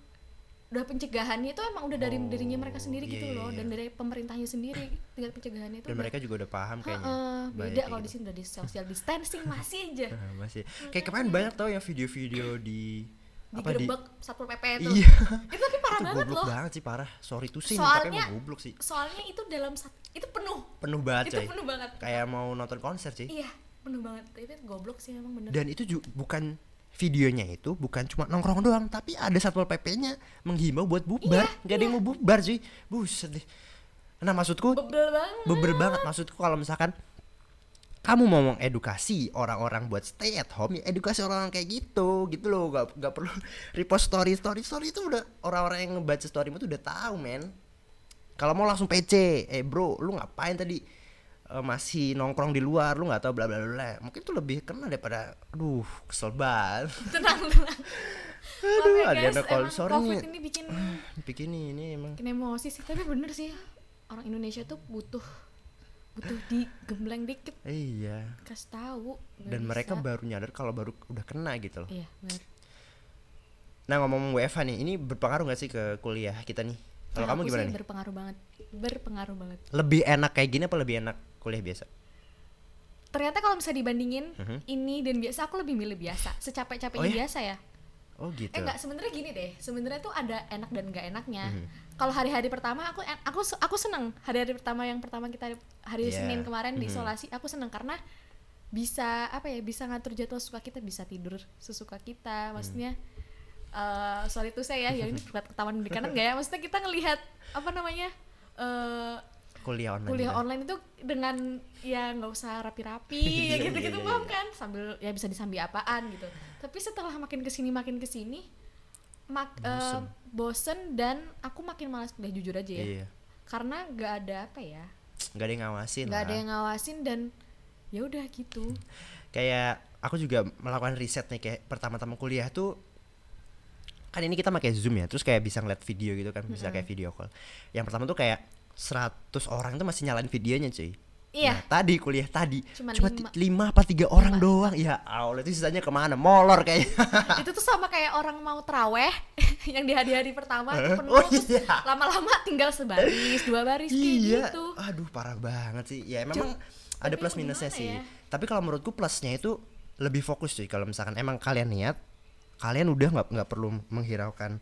udah pencegahannya itu emang udah dari Oh, dirinya mereka sendiri gitu iya, loh iya. dan dari pemerintahnya sendiri tingkat pencegahannya itu dan udah- mereka juga udah paham kayaknya. Bahaya beda kalau di gitu. sini udah di social distancing *laughs* masih aja. Masih. Kayak kemarin banyak tau yang video-video di Apa di- satpol pp itu. Iya. *laughs* itu tapi parah itu banget goblok loh. banget sih parah. Sorry tuh sih Soalnya- tapi emang goblok sih. soalnya itu dalam sat- itu penuh. Penuh banget itu penuh banget. Kayak mau nonton konser sih iya penuh banget. Itu goblok sih emang bener. Dan itu bukan videonya itu bukan cuma nongkrong doang tapi ada satpol pp-nya menghimbau buat bubar. Iya, nggak ada yang mau bubar cuy. Buset deh. Nah maksudku bebel banget. beber banget maksudku kalau misalkan kamu mau mengedukasi orang-orang buat stay at home ya edukasi orang-orang kayak gitu gitu loh. Gak, gak perlu *laughs* repost story story story itu udah orang-orang yang ngebaca storymu tuh udah tahu men. Kalau mau langsung PC eh bro lu ngapain tadi Eh, masih nongkrong di luar lu nggak tahu bla bla bla mungkin tuh lebih kena daripada aduh kesel banget. *laughs* Tenang tenang. Aduh Maaf ya, ada call emang sorry covid ini bikin *clears throat* bikin ini emang. Bikin emosi sih tapi bener sih. Orang Indonesia tuh butuh butuh digembleng dikit. Iya. Kasih tahu dan bisa. mereka baru nyadar kalau baru udah kena gitu loh. Iya bener. Nah ngomong WFH nih, ini berpengaruh gak sih ke kuliah kita nih? Kalau kamu gimana sih nih? berpengaruh banget berpengaruh banget Lebih enak kayak gini apa lebih enak kuliah biasa? ternyata kalau bisa dibandingin Mhm. ini dan biasa aku lebih milih biasa secapek-capeknya Oh ya? biasa ya Oh gitu. eh enggak sebenarnya gini deh sebenarnya tuh ada enak dan enggak enaknya Mhm. kalau hari-hari pertama aku aku aku seneng hari-hari pertama yang pertama kita hari Iya. Senin kemarin di Mhm. isolasi aku seneng karena bisa apa ya bisa ngatur jadwal suka kita bisa tidur sesuka kita maksudnya eh sorry tuh saya ya ini buat ketahuan di kanan nggak ya maksudnya kita ngelihat apa namanya eh Kuliah online. kuliah gitu. online itu dengan ya nggak usah rapi-rapi *laughs* ya gitu-gitu iya, paham kan sambil ya bisa disambi apaan gitu tapi setelah makin ke sini makin ke sini mak eh, Bosen. bosen dan aku makin malas kuliah jujur aja ya Iya. karena nggak ada apa ya Gak ada yang ngawasin nggak ada yang ngawasin dan ya udah gitu *laughs* Kayak aku juga melakukan riset nih kayak pertama-tama kuliah tuh kan ini kita pakai Zoom ya, terus kayak bisa ngeliat video gitu kan, bisa kayak video call. Yang pertama tuh kayak 100 orang tuh masih nyalain videonya cuy. Iya. Nah, tadi kuliah tadi Cuman cuma lima. lima apa tiga orang doang. Ya Allah itu sisanya ke mana? Molor kayaknya. *laughs* itu tuh sama kayak orang mau traweh *laughs* yang di hari-hari pertama itu penuh Oh, iya. lama-lama tinggal sebaris dua baris kayak iya. gitu Aduh parah banget sih. Ya memang ada plus minusnya sih. ya? Tapi kalau menurutku plusnya itu lebih fokus cuy. Kalau misalkan emang kalian niat, kalian udah nggak nggak perlu menghiraukan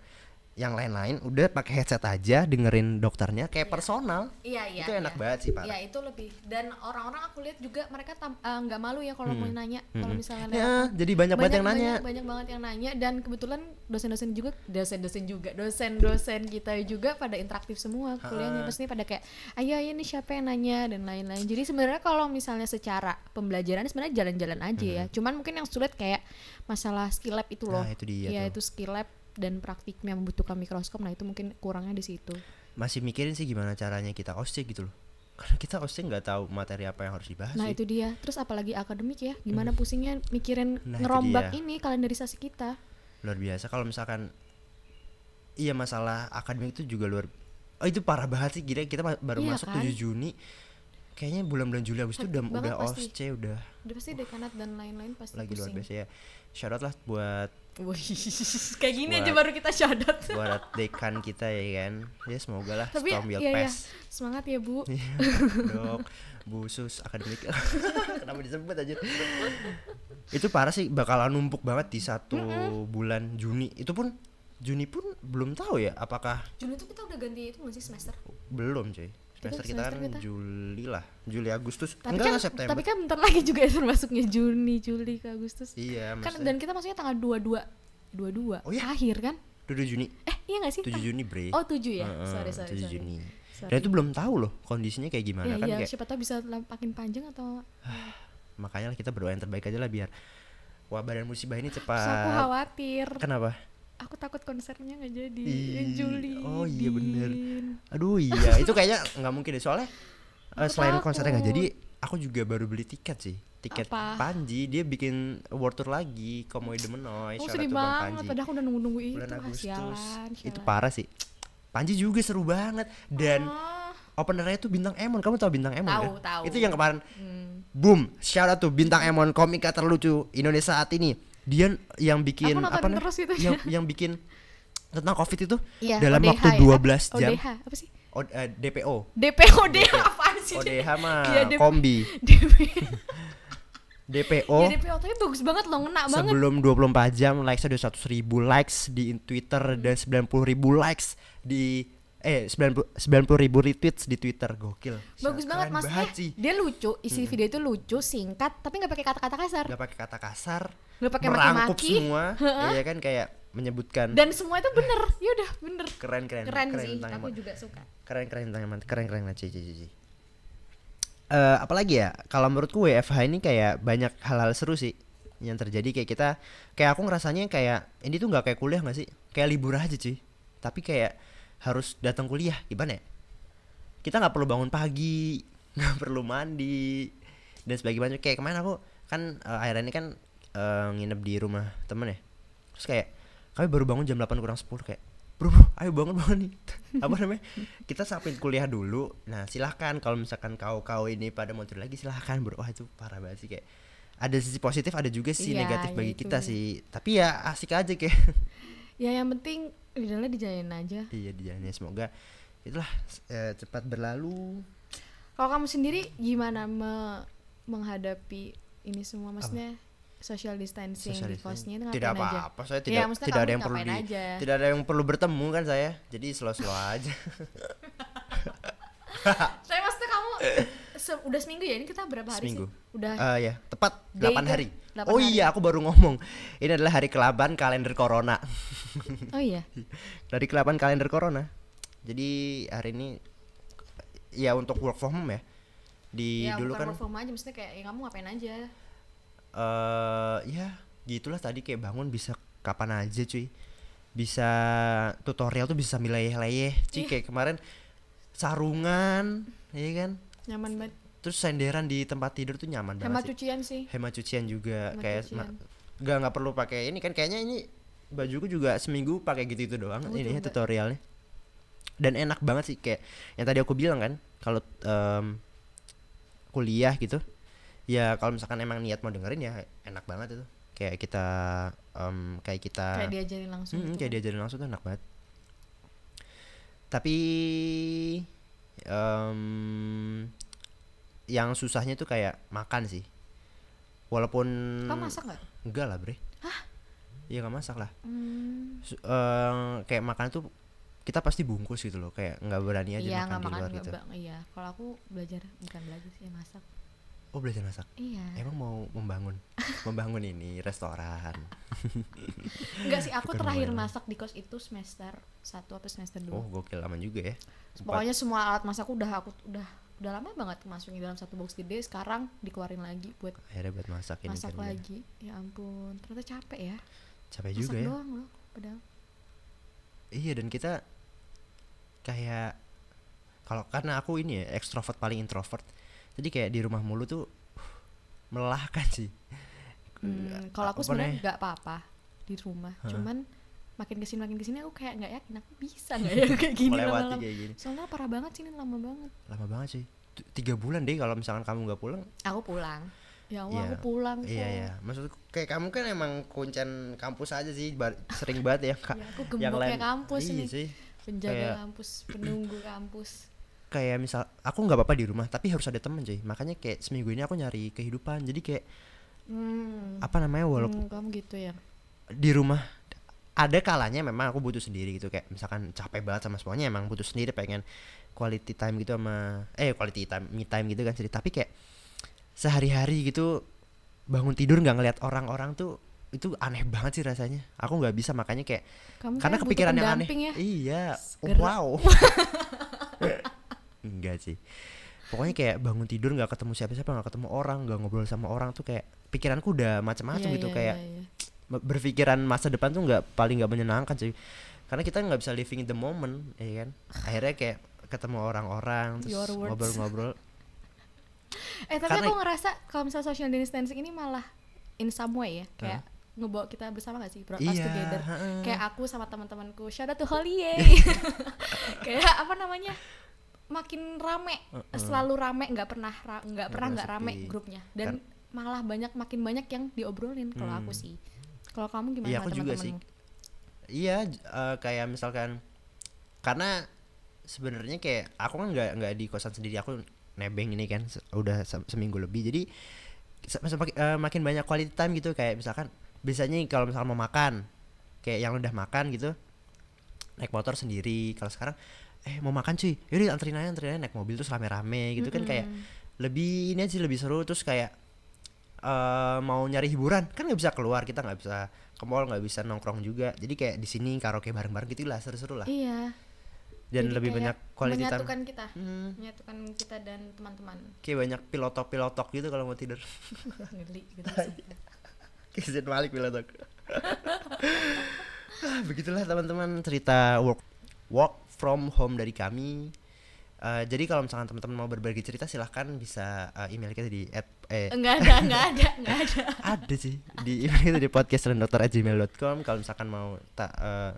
yang lain-lain. Udah pakai headset aja, dengerin dokternya kayak personal. Iya iya. Itu enak iya. banget sih, Pak. Iya itu lebih dan orang-orang aku lihat juga mereka eh, nggak malu ya kalau mau nanya kalau misalnya lewat. Ya, jadi banyak banget yang nanya. banyak, banyak banget yang nanya dan kebetulan dosen-dosen juga dosen-dosen juga dosen-dosen kita juga pada interaktif semua kuliahnya pasti pada kayak ayo ayo nih siapa yang nanya dan lain-lain jadi sebenarnya kalau misalnya secara pembelajaran sebenarnya jalan-jalan aja ya cuman mungkin yang sulit kayak masalah skill lab itu loh Nah, itu dia tuh. itu skill lab dan praktiknya membutuhkan mikroskop nah itu mungkin kurangnya di situ Masih mikirin sih gimana caranya kita OSCE gitu loh. *laughs* Karena kita OSCE nggak tahu materi apa yang harus dibahas Nah sih. itu dia. Terus apalagi akademik ya, gimana pusingnya mikirin Nah, ngerombak ini kalenderisasi kita. luar biasa kalau misalkan iya masalah akademik itu juga luar oh itu parah banget sih gila kita baru Iya masuk kan? 7 Juni kayaknya bulan-bulan Juli Agustus udah udah. OSCE udah Udah pasti dekanat dan lain-lain pasti lagi luar pusing. biasa ya shout out lah buat Wih, *laughs* kayak gini aja baru kita syadat. buat dekan kita ya kan ya semoga lah Tapi Storm iya, iya. pass Semangat ya Bu. *laughs* Iya, dok busus akademik *laughs* kenapa disebut aja itu parah sih bakalan numpuk banget di satu bulan Juni itu pun Juni pun belum tahu ya apakah Juni tuh kita udah ganti itu nggak sih semester? belum cuy semester kita kan semester kita. Juli lah Juli Agustus Tapi enggak kan, September tapi kan bentar lagi juga termasuknya Juni, Juli ke Agustus. iya kan maksudnya dan kita masuknya tanggal 22 22 Oh iya? akhir kan? 7 Juni Eh, iya gak sih? 7 Juni bre Oh, 7 ya. Heeh, sorry, sorry, 7 sorry. Juni Sorry. dan itu belum tahu loh kondisinya kayak gimana Iya, kan iya, kayak siapa tahu bisa makin panjang atau *sighs* makanya lah kita berdoa yang terbaik aja lah biar wabah dan musibah ini Terus aku cepat khawatir. kenapa Aku takut konsernya nggak jadi Juli. oh iya bener. Aduh iya *laughs* itu kayaknya nggak mungkin deh soalnya Aku selain konsernya nggak takut. jadi aku juga baru beli tiket sih tiket Apa? Panji dia bikin world tour lagi Komoy Demenoy Oh sedih banget, Panji padahal aku udah nunggu-nunggu itu. bulan Agustus sialan, itu sialan. parah sih Panji juga seru banget dan Ah, openernya itu bintang Emon kamu tahu bintang Emon Tahu, kan? tahu. itu yang kemarin hmm. boom shout out tuh bintang Emon komika terlucu Indonesia saat ini dia yang bikin apa namanya? terus itu. yang *laughs* yang bikin tentang covid itu Iya, dalam ODH waktu ya? 12 jam ODH, apa sih? O- eh, DPO DPO, ODH apaan sih? ODH mah *laughs* Iya, DP. kombi *laughs* DP. DPO ya DPO tapi bagus banget loh ngena banget sebelum 24 jam likes ada 100 ribu likes di Twitter dan 90 ribu likes di eh 90 90 ribu retweets di Twitter gokil. Bagus banget Keren sih? dia lucu isi video itu lucu singkat tapi nggak pakai kata-kata kasar. Nggak pakai kata kasar nggak pakai merangkup maki-maki. semua. Iya kan kayak menyebutkan dan semua itu bener. Ya udah bener. Keren keren keren, sih tentang aku juga suka. Keren keren tentang keren keren lah cici cici Eh, apalagi ya kalau menurutku WFH ini kayak banyak hal-hal seru sih yang terjadi. Kayak kita kayak aku ngerasanya kayak ini tuh nggak kayak kuliah nggak sih? Kayak libur aja cuy tapi kayak harus datang kuliah gimana ya? Kita nggak perlu bangun pagi *laughs* nggak perlu mandi dan sebagainya. Kayak kemarin aku kan eh, akhirnya ini kan eh, nginep di rumah temen ya. Terus kayak kami baru bangun jam 8 kurang 10 kayak bro, bro ayo bangun bangun nih. *laughs* Apa namanya? Kita sampai kuliah dulu. Nah silahkan kalau misalkan kau kau ini pada mau tidur lagi silahkan bro. Wah itu parah banget sih kayak. Ada sisi positif ada juga sisi Iya, negatif bagi itu kita sih. Tapi ya asik aja kayak *laughs* ya yang penting idealnya dijalanin aja. Iya dijalannya semoga itulah eh, cepat berlalu. Kalau kamu sendiri gimana me- menghadapi ini semua? Maksudnya social distancing Social di kosnya itu tidak apa-apa saya tidak maksudnya tidak ada yang perlu di aja? tidak ada yang perlu bertemu kan saya? Jadi slow-slow *laughs* aja. *laughs* Saya maksudnya kamu se- udah seminggu ya? Ini kita berapa hari Seminggu. sih udah Eh, ya tepat Day 8 ke- hari delapan oh hari. iya aku baru ngomong. Ini adalah hari ke-8 kalender corona. Oh iya? *laughs* Dari ke-8 kalender corona. Jadi hari ini ya untuk work from home ya. Di ya dulu kan work from home aja maksudnya kayak ya kamu ngapain aja? Eh ya gitulah tadi kayak bangun bisa kapan aja cuy. Bisa tutorial tuh bisa sambil leyeh-leyeh cuy. Iya. kayak kemarin sarungan ya kan? Nyaman banget terus senderan di tempat tidur tuh nyaman hemat banget sih. cucian sih. Hemat cucian juga Hemat kayak cucian. nggak nggak perlu pakai ini kan kayaknya ini bajuku juga seminggu pakai gitu itu doang ini tutorialnya. Dan enak banget sih kayak yang tadi aku bilang kan kalau em, kuliah gitu ya kalau misalkan emang niat mau dengerin ya enak banget itu. Kayak kita em, kayak kita kayak diajarin langsung Mm, gitu kayak kan. diajarin langsung tuh enak banget. Tapi em, yang susahnya tuh kayak makan sih. Walaupun kamu masak nggak? Enggak lah bre. Iya nggak masak lah. Hmm, Su- eh, kayak makan tuh kita pasti bungkus gitu loh kayak nggak berani aja iya makan di makan luar gitu bang iya. Kalau aku belajar bukan belajar sih masak. Oh belajar masak? Iya. Emang mau membangun *laughs* membangun ini restoran? Enggak sih, aku terakhir masak di kos itu semester 1 atau semester 2. oh gokil aman juga ya. Empat. Pokoknya semua alat masak udah aku udah udah lama banget masukin dalam satu box gede, sekarang dikeluarin lagi buat akhirnya buat masak ini masak dia. lagi. Ya ampun, ternyata capek ya. capek Masak juga ya doang loh, padahal. Iya dan kita kayak kalau karena aku ini ya ekstrovert paling introvert. Jadi kayak di rumah mulu tuh uh, melelahkan sih. Hmm, kalau aku sebenarnya nggak apa-apa di rumah, Hah? cuman makin ke sini makin ke sini aku kayak nggak yakin aku bisa nggak ya *laughs* kayak gini lama-lama. kayak gini. Soalnya parah banget sih ini lama banget. Lama banget sih. T- Tiga bulan deh kalau misalkan kamu nggak pulang. Aku pulang. Ya Allah, Iya. aku pulang kok. Iya ya. Maksudku kayak kamu kan emang kuncen kampus aja sih sering banget ya kak. Ya, aku gemboknya kampus iya ini. sih. Penjaga Kayak- kampus, penunggu kampus. Kayak misal aku nggak apa-apa di rumah tapi harus ada temen cuy. Makanya kayak seminggu ini aku nyari kehidupan. Jadi kayak Hmm. apa namanya walaupun Hmm, kamu gitu ya. di rumah ada kalanya memang aku butuh sendiri gitu. Kayak misalkan capek banget sama semuanya emang butuh sendiri pengen quality time gitu sama eh quality time me time gitu kan sendiri tapi kayak sehari-hari gitu bangun tidur nggak ngeliat orang-orang tuh itu aneh banget sih rasanya. Aku nggak bisa makanya kayak Kamu karena kepikiran yang aneh. ya. iya. Wow. *laughs* Enggak sih. Pokoknya kayak bangun tidur nggak ketemu siapa-siapa nggak ketemu orang nggak ngobrol sama orang tuh kayak pikiranku udah macam-macam Iya, gitu. iya, kayak iya, iya. Be- berpikiran masa depan tuh nggak paling nggak menyenangkan sih. Karena kita nggak bisa living in the moment ya kan? Akhirnya kayak ketemu orang-orang terus ngobrol-ngobrol. *laughs* Eh tapi Karena- aku ngerasa kalau misalnya social distancing ini malah in some way ya kayak ngebawa kita bersama gak sih? Broadcast Iya, together. heeh. kayak aku sama teman-temanku shout out to Holly *laughs* kayak apa namanya? Makin rame selalu rame nggak pernah ra- nggak pernah pernah nggak rame grupnya. Dan malah banyak makin banyak yang diobrolin kalau aku sih kalau kamu gimana Iya, sama aku juga sih. iya eh, kayak misalkan karena sebenarnya kayak aku kan nggak nggak di kosan sendiri aku nebeng ini kan se- udah se- seminggu lebih. Jadi semakin eh, makin banyak quality time gitu. Kayak misalkan biasanya kalau misalkan mau makan kayak yang udah makan gitu naik motor sendiri. Kalau sekarang eh mau makan cuy yaudah anterin aja anterin aja. Naik mobil terus rame-rame gitu kan kayak lebih ini aja sih, lebih seru. Terus kayak eh mau nyari hiburan kan nggak bisa keluar kita nggak bisa ke mall nggak bisa nongkrong juga. Jadi kayak di sini karaoke bareng-bareng gitu lah seru-seru lah. Iya. Dan Jadi lebih banyak time menyatukan kita. Hmm, menyatukan kita dan teman-teman. Kayak banyak pilotok pilotok gitu kalau mau tidur. *laughs* Ngeli gitu *laughs* kayak Zain Malik pilotok. *laughs* Ah, begitulah teman-teman cerita work work from home dari kami Eh, jadi kalau misalkan teman-teman mau berbagi cerita silahkan bisa eh, email kita di at, eh. Enggak ada enggak ada *laughs* enggak ada. Ada sih di email kita di podcast.dokter@gmail.com kalau misalkan mau tak eh,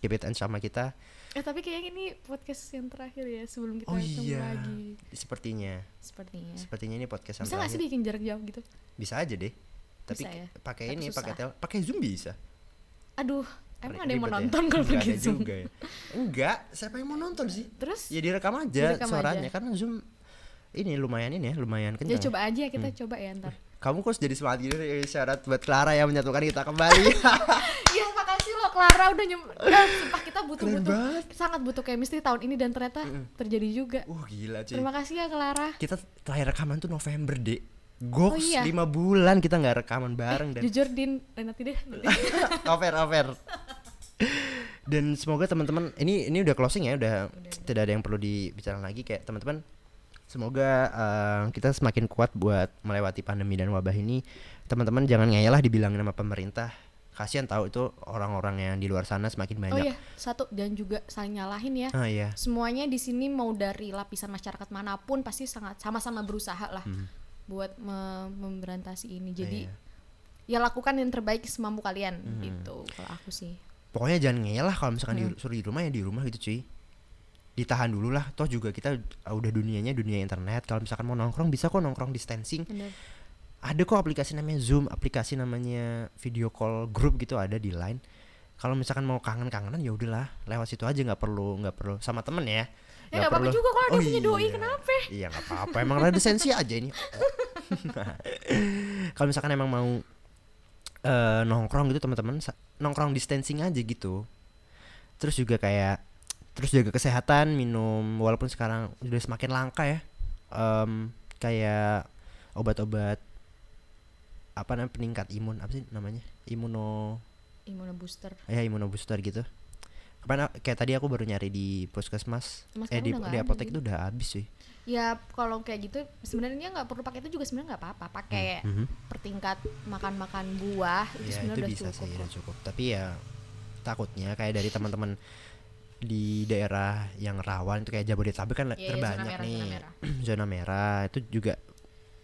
keep it on sama kita. Eh tapi kayaknya ini podcast yang terakhir ya sebelum kita oh ketemu iya lagi. sepertinya. Sepertinya. Sepertinya ini podcast yang bisa nggak sih bikin jarak jauh gitu? Bisa aja deh. Tapi ya? pakai ini pakai tel pakai zoom bisa. Aduh emang ada yang mau ya? nonton kalau Nggak pakai ada zoom? juga ya. enggak siapa yang mau nonton sih? Terus? Ya direkam aja Direkam suaranya aja. karena zoom ini lumayan ini ya lumayan ya kencang coba aja kita Hmm. coba ya ntar. *laughs* Kamu kok jadi semangat gitu ya, syarat buat Clara yang menyatukan kita kembali. *laughs* Iya makasih loh Clara udah nyem *laughs* ya, sumpah kita butuh Keren butuh banget. sangat butuh chemistry tahun ini dan ternyata terjadi juga. Uh gila cuy. Terima kasih ya Clara. Kita terakhir rekaman tuh November dek. Goks Oh iya. lima bulan kita nggak rekaman bareng dan jujur din nanti deh over over dan semoga teman-teman ini ini udah closing ya udah, tidak ada yang perlu dibicarakan lagi. Kayak teman-teman semoga eh, kita semakin kuat buat melewati pandemi dan wabah ini. Teman-teman jangan ngeyel lah dibilangin sama pemerintah. Kasihan tahu itu orang-orang yang di luar sana semakin oh banyak iya satu dan juga saling nyalahin ya. Ah iya. Semuanya di sini mau dari lapisan masyarakat mana pun pasti sangat sama-sama berusaha lah buat me- memberantasi ini. Jadi iya. ya lakukan yang terbaik semampu kalian gitu. Kalau aku sih pokoknya jangan ngeyel lah kalau misalkan disuruh di rumah ya di rumah gitu cuy. Ditahan dulu lah. Toh juga kita uh, udah dunianya dunia internet. Kalau misalkan mau nongkrong bisa kok nongkrong distancing. Bener. Ada kok aplikasi namanya Zoom, aplikasi namanya video call grup gitu ada di Line. Kalau misalkan mau kangen-kangenan ya udahlah, lewat situ aja nggak perlu nggak perlu. Sama temen ya. Ya nggak apa-apa juga kalau ada punya doi, kenapa? Iya nggak apa-apa, emang ada sensi aja ini. *laughs* Kalau misalkan emang mau eh, nongkrong gitu teman-teman, nongkrong distancing aja gitu. Terus juga kayak terus jaga kesehatan, minum walaupun sekarang udah semakin langka ya. em, kayak obat-obat apa namanya peningkat imun apa sih namanya? Imuno imunobooster ya imunobooster gitu. Kemarin kayak tadi aku baru nyari di puskesmas. Mas, eh di, di apotek itu udah habis sih ya kalau kayak gitu sebenarnya nggak perlu pakai itu juga sebenarnya nggak apa-apa. Pakai Mhm. pertingkat makan-makan buah itu ya sebenarnya udah bisa cukup sih udah cukup. Tapi ya takutnya kayak dari teman-teman di daerah yang rawan itu kayak Jabodetabek kan Iya, iya, terbanyak zona merah, nih. zona merah. zona merah itu juga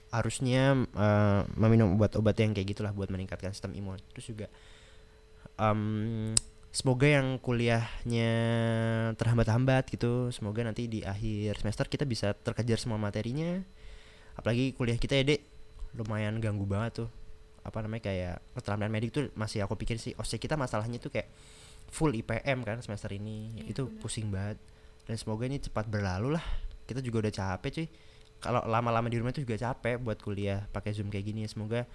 harusnya eh, meminum obat-obat yang kayak gitulah buat meningkatkan sistem imun. Terus juga em, semoga yang kuliahnya terhambat-hambat gitu semoga nanti di akhir semester kita bisa terkejar semua materinya. Apalagi kuliah kita ya dek lumayan ganggu banget tuh. Apa namanya kayak keterampilan medik tuh masih aku pikir sih OSCE kita masalahnya tuh kayak full IPM kan semester ini. Iya, itu benar. pusing banget. Dan semoga ini cepat berlalu lah. Kita juga udah capek cuy. Kalau lama-lama di rumah itu juga capek buat kuliah pakai zoom kayak gini semoga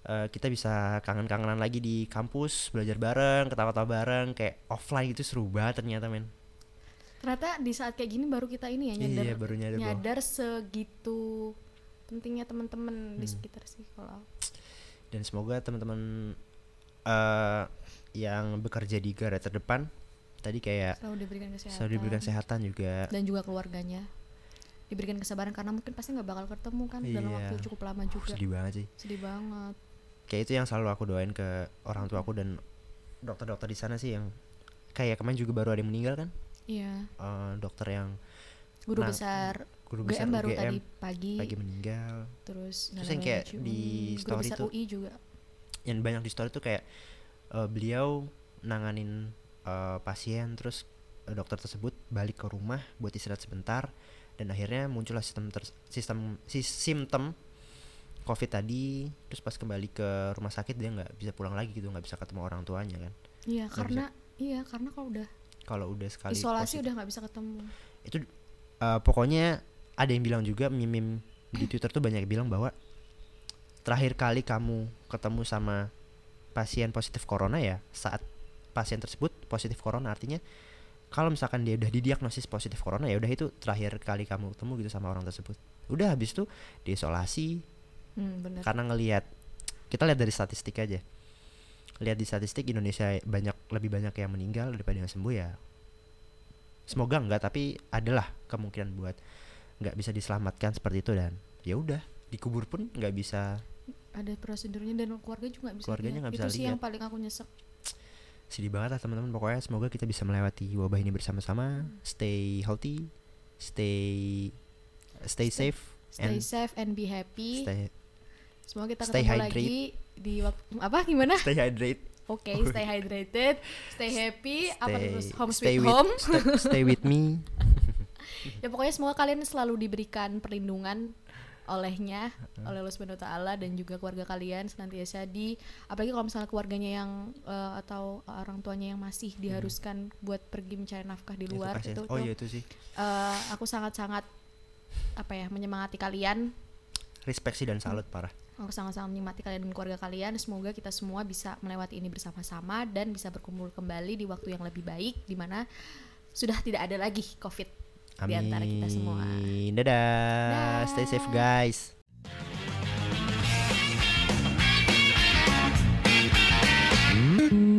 eh, kita bisa kangen-kangenan lagi di kampus belajar bareng ketawa-tawa bareng kayak offline gitu seru banget ternyata men. Ternyata di saat kayak gini baru kita ini ya nyadar Iya, baru nyadar bahwa- nyadar segitu pentingnya teman-teman di Hmm. sekitar sih kalau dan semoga teman-teman eh yang bekerja di garda terdepan tadi kayak selalu diberikan kesehatan. selalu diberikan kesehatan juga. Dan juga keluarganya. Diberikan kesabaran karena mungkin pasti nggak bakal ketemu kan dalam Iya. waktu cukup lama Uh, juga. Sedih banget sih. Sedih banget kayak itu yang selalu aku doain ke orang tua aku dan dokter-dokter di sana sih yang kayak kemarin juga baru ada yang meninggal kan? Iya. Eh, dokter yang guru Nah, besar guru UGM besar baru UGM tadi pagi, pagi meninggal. Terus Terus yang kayak di story UI juga. yang banyak di story tuh kayak eh, beliau nanganin eh, pasien terus dokter tersebut balik ke rumah buat istirahat sebentar dan akhirnya muncullah sistem ter- sistem si simptom covid tadi terus pas kembali ke rumah sakit dia nggak bisa pulang lagi gitu nggak bisa ketemu orang tuanya kan? Iya karena iya karena kalau udah kalau udah sekali isolasi positif. udah nggak bisa ketemu. Itu eh, pokoknya ada yang bilang juga meme di Twitter tuh banyak yang bilang bahwa terakhir kali kamu ketemu sama pasien positif corona ya saat pasien tersebut positif corona artinya kalau misalkan dia udah didiagnosis positif corona ya udah itu terakhir kali kamu ketemu gitu sama orang tersebut. Udah habis itu diisolasi hmm, bener. Karena ngelihat kita lihat dari statistik aja. Lihat di statistik Indonesia banyak lebih banyak yang meninggal daripada yang sembuh ya. Semoga enggak tapi adalah kemungkinan buat nggak bisa diselamatkan seperti itu dan ya udah dikubur pun nggak bisa. Ada prosedurnya dan keluarga juga nggak bisa Keluarganya nggak itu bisa sih lihat. yang paling aku nyesek. Sedih banget lah teman-teman. Pokoknya semoga kita bisa melewati wabah ini bersama-sama. Stay healthy stay stay safe stay and safe and be happy. stay semoga kita stay ketemu hydrate. lagi di waktu apa gimana? Stay hydrate oke stay hydrated stay happy apa stay, terus home stay sweet with, home. stay, stay with me. *laughs* Ya pokoknya semoga kalian selalu diberikan perlindungan olehnya oleh Allah Subhanahu taala dan juga keluarga kalian senantiasa di apalagi kalau misalnya keluarganya yang eh, atau orang tuanya yang masih diharuskan buat pergi mencari nafkah di Itu luar kasihan. itu, oh iya itu sih. eh, aku sangat-sangat apa ya menyemangati kalian. Respect sih dan salut parah. aku sangat-sangat menikmati kalian dan keluarga kalian. Semoga kita semua bisa melewati ini bersama-sama dan bisa berkumpul kembali di waktu yang lebih baik di mana sudah tidak ada lagi COVID Amin. di antara kita semua. Dadah. Dadah. Stay safe guys. Mm-hmm.